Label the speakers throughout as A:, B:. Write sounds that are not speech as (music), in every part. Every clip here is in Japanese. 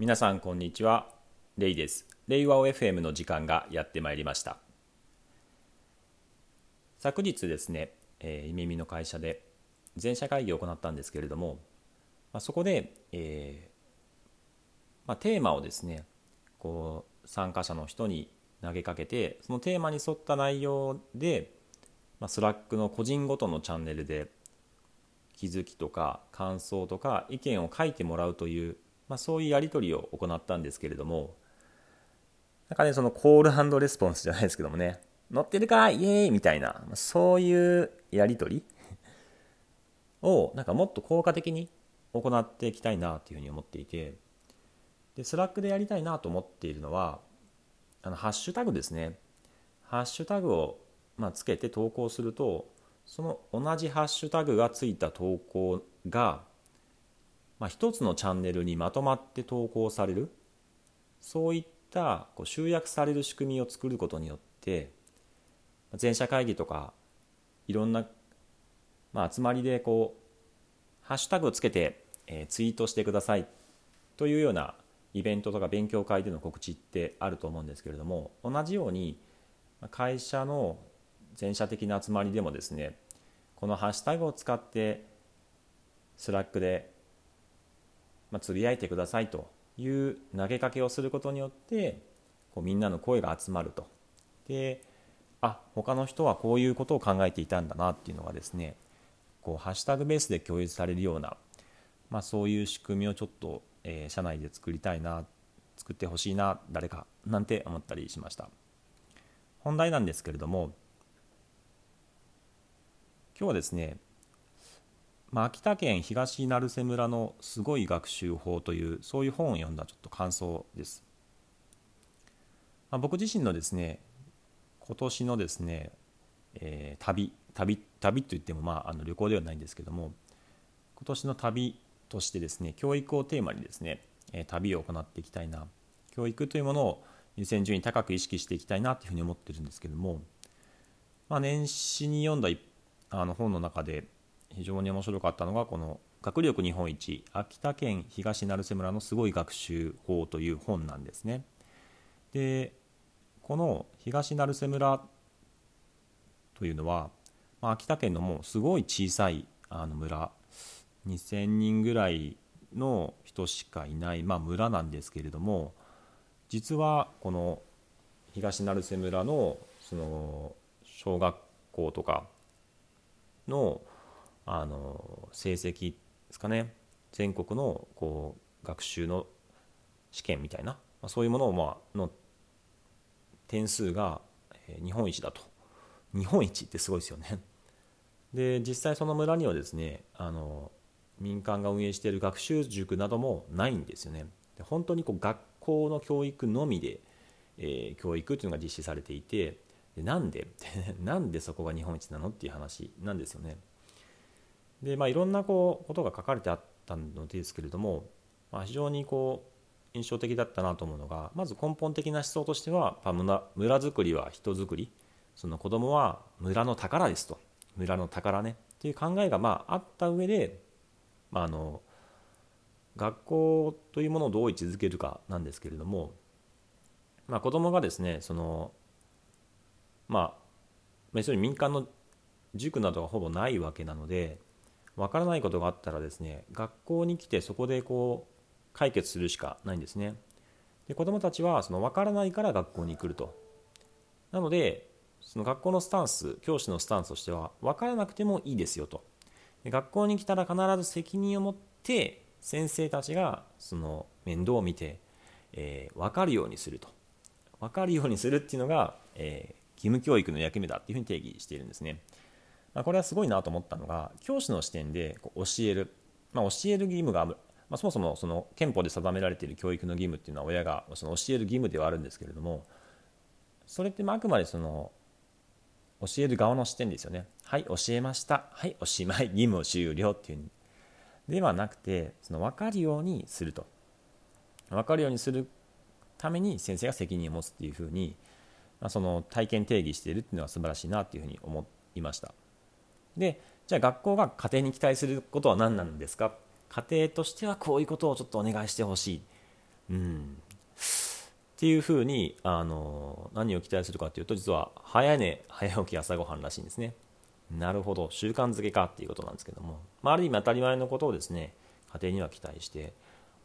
A: 皆さんこんにちは。レイです。レイワオ FM の時間がやってまいりました。昨日ですね、えー、耳の会社で全社会議を行ったんですけれども、まあ、そこで、えーまあ、テーマをですねこう参加者の人に投げかけてそのテーマに沿った内容で、まあ、スラックの個人ごとのチャンネルで気づきとか感想とか意見を書いてもらうというまあ、そういうやり取りを行ったんですけれども、なんかね、そのコールレスポンスじゃないですけどもね、乗ってるかイエーイみたいな、そういうやり取りを、なんかもっと効果的に行っていきたいなというふうに思っていて、で、スラックでやりたいなと思っているのは、あの、ハッシュタグですね。ハッシュタグを、まあ、つけて投稿すると、その同じハッシュタグがついた投稿が、まあ、一つのチャンネルにまとまって投稿される。そういったこう集約される仕組みを作ることによって全社会議とかいろんな、まあ、集まりでこうハッシュタグをつけて、えー、ツイートしてください。というようなイベントとか勉強会での告知ってあると思うんですけれども同じように会社の全社的な集まりでもですねこのハッシュタグを使ってスラックでまあ、つぶやいてくださいという投げかけをすることによってこうみんなの声が集まると。であ他の人はこういうことを考えていたんだなっていうのがですねこうハッシュタグベースで共有されるような、まあ、そういう仕組みをちょっと、えー、社内で作りたいな作ってほしいな誰かなんて思ったりしました。本題なんですけれども今日はですねまあ、秋田県東成瀬村のすごい学習法というそういう本を読んだちょっと感想です、まあ、僕自身のですね今年のですね、えー、旅旅旅といっても、まあ、あの旅行ではないんですけども今年の旅としてですね教育をテーマにですね、えー、旅を行っていきたいな。教育というものを優先順位高く意識していきたいなというふうに思ってるんですけども、まあ、年始に読んだあの本の中で非常に面白かったのがこの学力日本一秋田県東成瀬村のすごい学習法という本なんですね。でこの東成瀬村というのは、まあ、秋田県のもうすごい小さいあの村2,000人ぐらいの人しかいない、まあ、村なんですけれども実はこの東成瀬村のその小学校とかのあの成績ですかね。全国のこう学習の試験みたいな、まあ、そういうものを、まあの点数が日本一だと。日本一ってすごいですよね。で実際その村にはですねあの民間が運営している学習塾などもないんですよね。で本当にこう学校の教育のみで、えー、教育というのが実施されていてでなんで (laughs) なんでそこが日本一なのっていう話なんですよね。で、まあ、いろんなこうことが書かれてあったのですけれども、まあ、非常にこう印象的だったなと思うのがまず根本的な思想としては村村づくりは人づくり。その子供は村の宝ですと。村の宝ね。っていう考えがまああった上で、まあ、あの学校というものをどう位置づけるかなんですけれども、まあ、子供がですねそのまあ要するに民間の塾などがほぼないわけなのでわからないことがあったらですね学校に来てそこでこう解決するしかないんですね。で子どもたちはその分からないから学校に来ると。なのでその学校のスタンス教師のスタンスとしては分からなくてもいいですよと。で学校に来たら必ず責任を持って先生たちがその面倒を見て、えー、分かるようにすると。分かるようにするっていうのが、えー、義務教育の役目だっていうふうに定義しているんですね。ま、これはすごいなと思ったのが教師の視点でこう教える、まあ、教える義務が、まあ、そもそもその憲法で定められている教育の義務っていうのは親がその教える義務ではあるんですけれどもそれってあくまでその教える側の視点ですよね。はい教えました。はいおしまい。義務終了っていうではなくてその分かるようにすると。分かるようにするために先生が責任を持つっていうふうに、まあ、その体験定義しているっていうのは素晴らしいなっていうふうに思いました。でじゃあ学校が家庭に期待することは何なんですか？家庭としてはこういうことをちょっとお願いしてほしい。うん。っていうふうにあの何を期待するかというと実は早寝早起き朝ごはんらしいんですね。なるほど。習慣づけかっていうことなんですけども、まあ、ある意味当たり前のことをですね家庭には期待して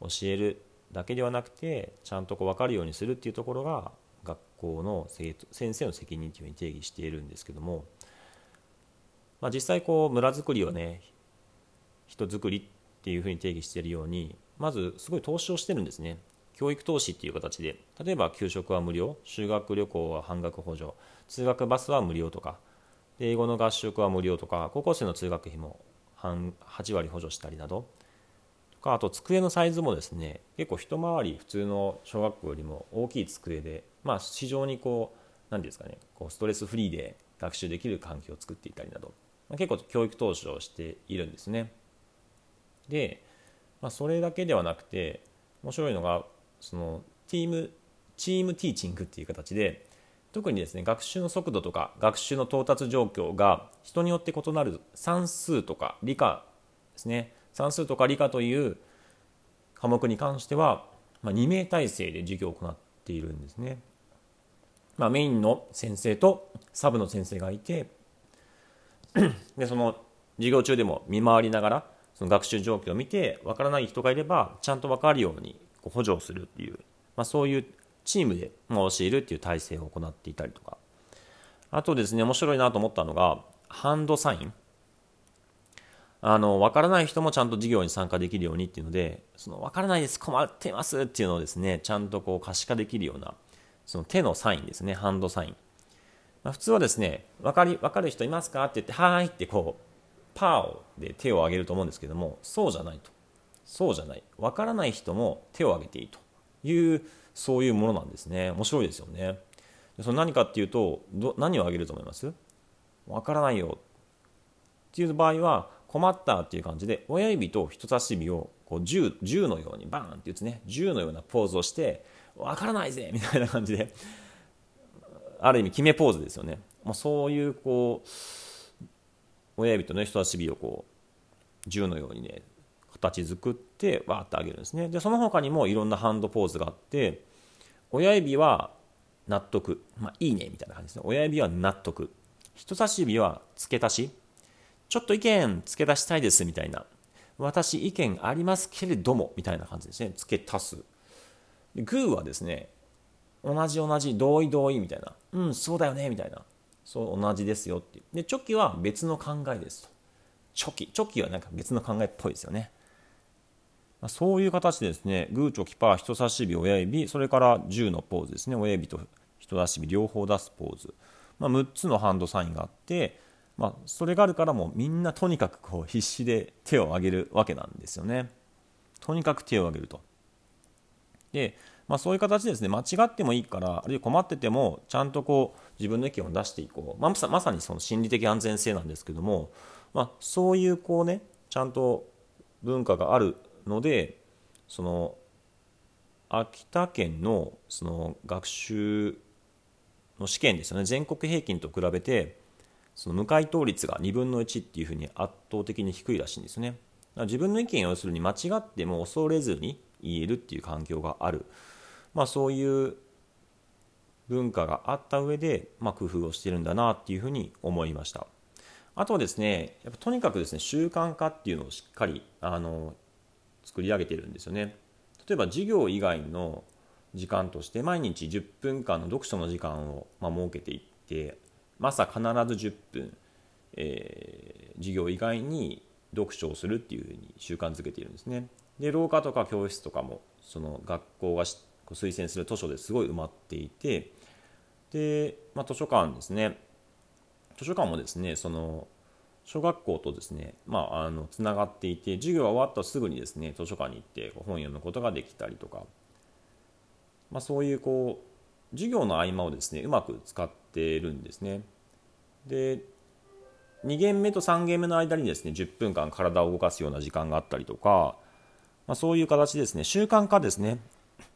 A: 教えるだけではなくてちゃんとこう分かるようにするっていうところが学校の生先生の責任というふうに定義しているんですけども、まあ、実際こう村づくりをね人づくりっていうふうに定義しているようにまずすごい投資をしてるんですね。教育投資っていう形で。例えば給食は無料修学旅行は半額補助通学バスは無料とか英語の合宿は無料とか高校生の通学費も半8割補助したりなどとかあと机のサイズもですね結構一回り普通の小学校よりも大きい机でまあ非常にこう何ですかねこうストレスフリーで学習できる環境を作っていたりなど。結構教育投資をしているんですね。で、まあ、それだけではなくて面白いのがそのチームチームティーチングっていう形で特にですね学習の速度とか学習の到達状況が人によって異なる算数とか理科ですね。算数とか理科という科目に関しては、まあ、2名体制で授業を行っているんですね、まあ、メインの先生とサブの先生がいて (clears throat) でその授業中でも見回りながらその学習状況を見て分からない人がいればちゃんと分かるようにこう補助をするっていう、まあ、そういうチームで教えるっていう体制を行っていたりとか。あとですね面白いなと思ったのがハンドサイン。あの分からない人もちゃんと授業に参加できるようにっていうのでその分からないです困ってますっていうのをですねちゃんとこう可視化できるようなその手のサインですねハンドサイン、まあ、普通はですね分かり分かる人いますかって言ってはーいってこうパーで手を挙げると思うんですけどもそうじゃないと。そうじゃない。分からない人も手を挙げていいと。いうそういうものなんですね。面白いですよね。その何かっていうとど何を挙げると思います？分からないよ。っていう場合は困ったっていう感じで親指と人差し指をこう銃銃のようにバーンって打つね。銃のようなポーズをして分からないぜみたいな感じである意味決めポーズですよね、まあ、そういうこう親指とね人差し指をこう銃のようにね形作ってわーってあげるんですね。でその他にもいろんなハンドポーズがあって親指は納得、まあ、いいねみたいな感じですね。親指は納得。人差し指は付け足し。ちょっと意見付け出したいですみたいな。私意見ありますけれどもみたいな感じですね。付け足す。グーはですね同じ同じ同意同意みたいな。うんそうだよねみたいな。そう同じですよって。いうでチョキは別の考えですと。チョキ。チョキはなんか別の考えっぽいですよね。まそういう形でですね、グーチョキパー、人差し指、親指、それから10のポーズですね、親指と人差し指両方出すポーズ、まあ、6つのハンドサインがあって、まあ、それがあるからもうみんなとにかくこう必死で手を挙げるわけなんですよね。とにかく手を挙げると。で、まあ、そういう形でですね間違ってもいいからあるいは困っててもちゃんとこう自分の意見を出していこう、まあ、まさにその心理的安全性なんですけども、まあ、そういうこうねちゃんと文化があるのでその秋田県のその学習の試験ですよね。全国平均と比べてその無回答率が2分の1っていうふうに圧倒的に低いらしいんですね。自分の意見を要するに間違っても恐れずに言えるっていう環境がある、まあ、そういう文化があった上で、まあ、工夫をしてるんだなっていうふうに思いました。あとはですねやっぱとにかくですね習慣化っていうのをしっかりあの作り上げてるんですよね。例えば授業以外の時間として毎日10分間の読書の時間をま設けていって朝必ず10分、えー、授業以外に読書をするっていうふうに習慣づけているんですね。で廊下とか教室とかもその学校が推薦する図書ですごい埋まっていてで、まあ、図書館ですね。図書館もですねその小学校とですね、まあ、あのつながっていて授業が終わったすぐにですね図書館に行って本を読むことができたりとか、まあ、そういうこう授業の合間をですねうまく使っているんですね。で2限目と3限目の間にですね10分間体を動かすような時間があったりとか、まあ、そういう形ですね。習慣化ですね。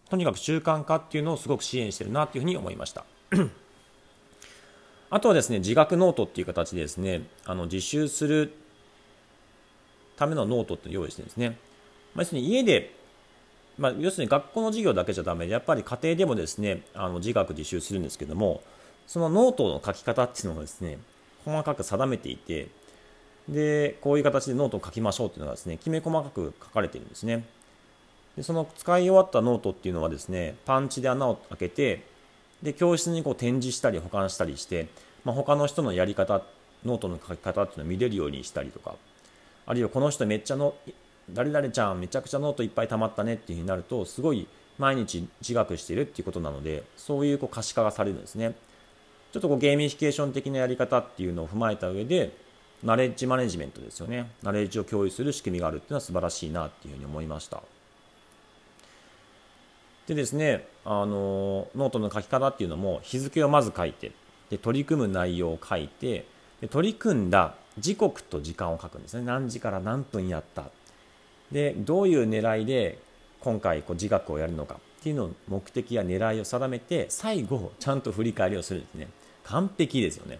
A: とにかく習慣化っていうのをすごく支援してるなというふうに思いました (coughs) あとはですね、自学ノートっていう形でですね、あの自習するためのノートって用意してるんですね。まあ、要するに家でまあ、要するに学校の授業だけじゃダメでやっぱり家庭でもですねあの自学自習するんですけどもそのノートの書き方っていうのをですね細かく定めていてでこういう形でノートを書きましょうっていうのがですねきめ細かく書かれてるんですねでその使い終わったノートっていうのはですねパンチで穴を開けてで教室にこう展示したり保管したりして、まあ、他の人のやり方ノートの書き方っていうのを見れるようにしたりとかあるいはこの人めっちゃの誰々ちゃんめちゃくちゃノートいっぱい溜まったねっていうふうになるとすごい毎日自学してるっていうことなのでそういうこう可視化がされるんですね。ちょっとこうゲーミフィケーション的なやり方っていうのを踏まえた上でナレッジマネジメントですよね。ナレッジを共有する仕組みがあるっていうのは素晴らしいなっていうふうに思いました。でですねあのノートの書き方っていうのも日付をまず書いてで取り組む内容を書いてで取り組んだ時刻と時間を書くんですね。何時から何分やった。でどういう狙いで今回こう自学をやるのか。っていうのを目的や狙いを定めて最後ちゃんと振り返りをするんですね。完璧ですよね。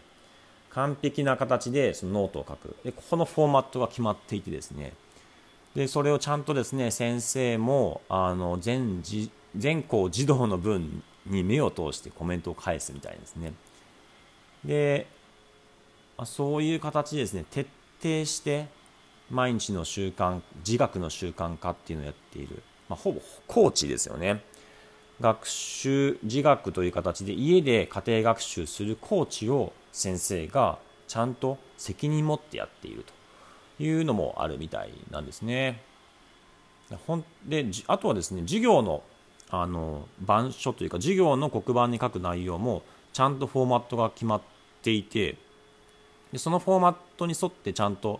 A: 完璧な形でそのノートを書く。でここのフォーマットが決まっていてですね。でそれをちゃんとですね先生もあの全全校児童の分に目を通してコメントを返すみたいですね。でまそういう形でですね徹底して毎日の習慣自学の習慣化っていうのをやっている、まあ、ほぼコーチですよね。学習自学という形で家で家庭学習するコーチを先生がちゃんと責任持ってやっているというのもあるみたいなんですね。ほんであとはですね授業のあの板書というか授業の黒板に書く内容もちゃんとフォーマットが決まっていてでそのフォーマットに沿ってちゃんと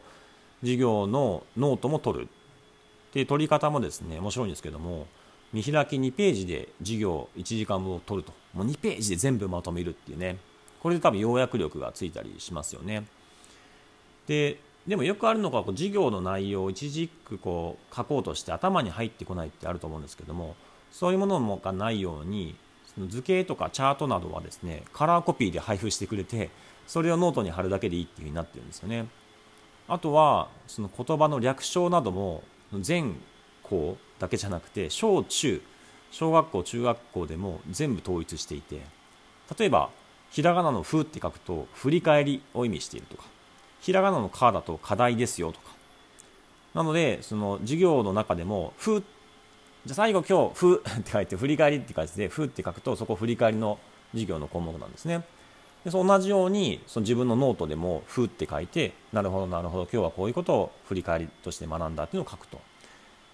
A: 授業のノートも取る。で取り方もですね面白いんですけども見開き2ページで授業1時間分を取ると。もう2ページで全部まとめるっていうね。これで多分要約力がついたりしますよね。ででもよくあるのがこう授業の内容を一字一句こう書こうとして頭に入ってこないってあると思うんですけどもそういうものがないようにその図形とかチャートなどはですねカラーコピーで配布してくれてそれをノートに貼るだけでいいっていう風になってるんですよね。あとはその言葉の略称なども全校だけじゃなくて小中小学校中学校でも全部統一していて例えばひらがなの「ふ」って書くと振り返りを意味しているとかひらがなの「か」だと課題ですよとか。なのでその授業の中でも「ふ」じゃ最後今日「ふ」って書いて振り返りって感じで「ふ」って書くとそこ振り返りの授業の項目なんですね。でそ同じようにその自分のノートでも「ふ」って書いてなるほどなるほど今日はこういうことを振り返りとして学んだっていうのを書くと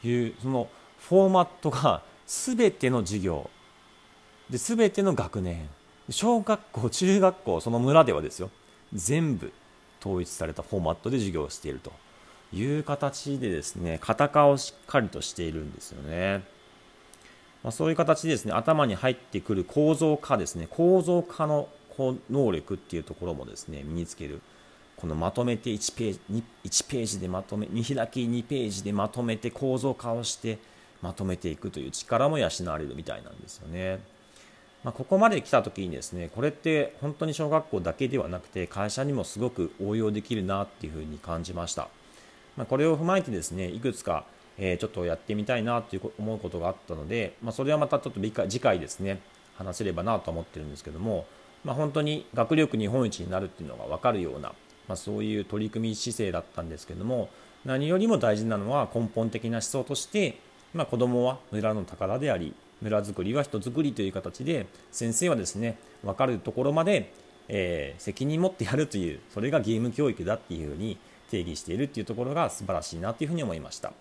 A: いうそのフォーマットが全ての授業で全ての学年小学校中学校その村ではですよ全部統一されたフォーマットで授業をしていると。いう形でですね型化をしっかりとしているんですよね、まあ、そういう形でですね頭に入ってくる構造化ですね構造化の能力っていうところもですね身につけるこのまとめて1ページ ,1 ページでまとめ見開き2ページでまとめて構造化をしてまとめていくという力も養われるみたいなんですよね。まあ、ここまで来た時にですねこれって本当に小学校だけではなくて会社にもすごく応用できるなっていうふうに感じました。まあ、これを踏まえてですねいくつか、えー、ちょっとやってみたいなという思うことがあったので、まあ、それはまたちょっと次回ですね話せればなと思ってるんですけども、まあ、本当に学力日本一になるっていうのが分かるようなまあ、そういう取り組み姿勢だったんですけども何よりも大事なのは根本的な思想として、まあ、子どもは村の宝であり村づくりは人づくりという形で先生はですね分かるところまで、えー、責任持ってやるというそれがゲーム教育だっていうふうに定義しているっていうところが素晴らしいなというふうに思いました。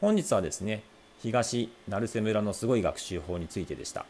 A: 本日はですね東成瀬村のすごい学習法についてでした。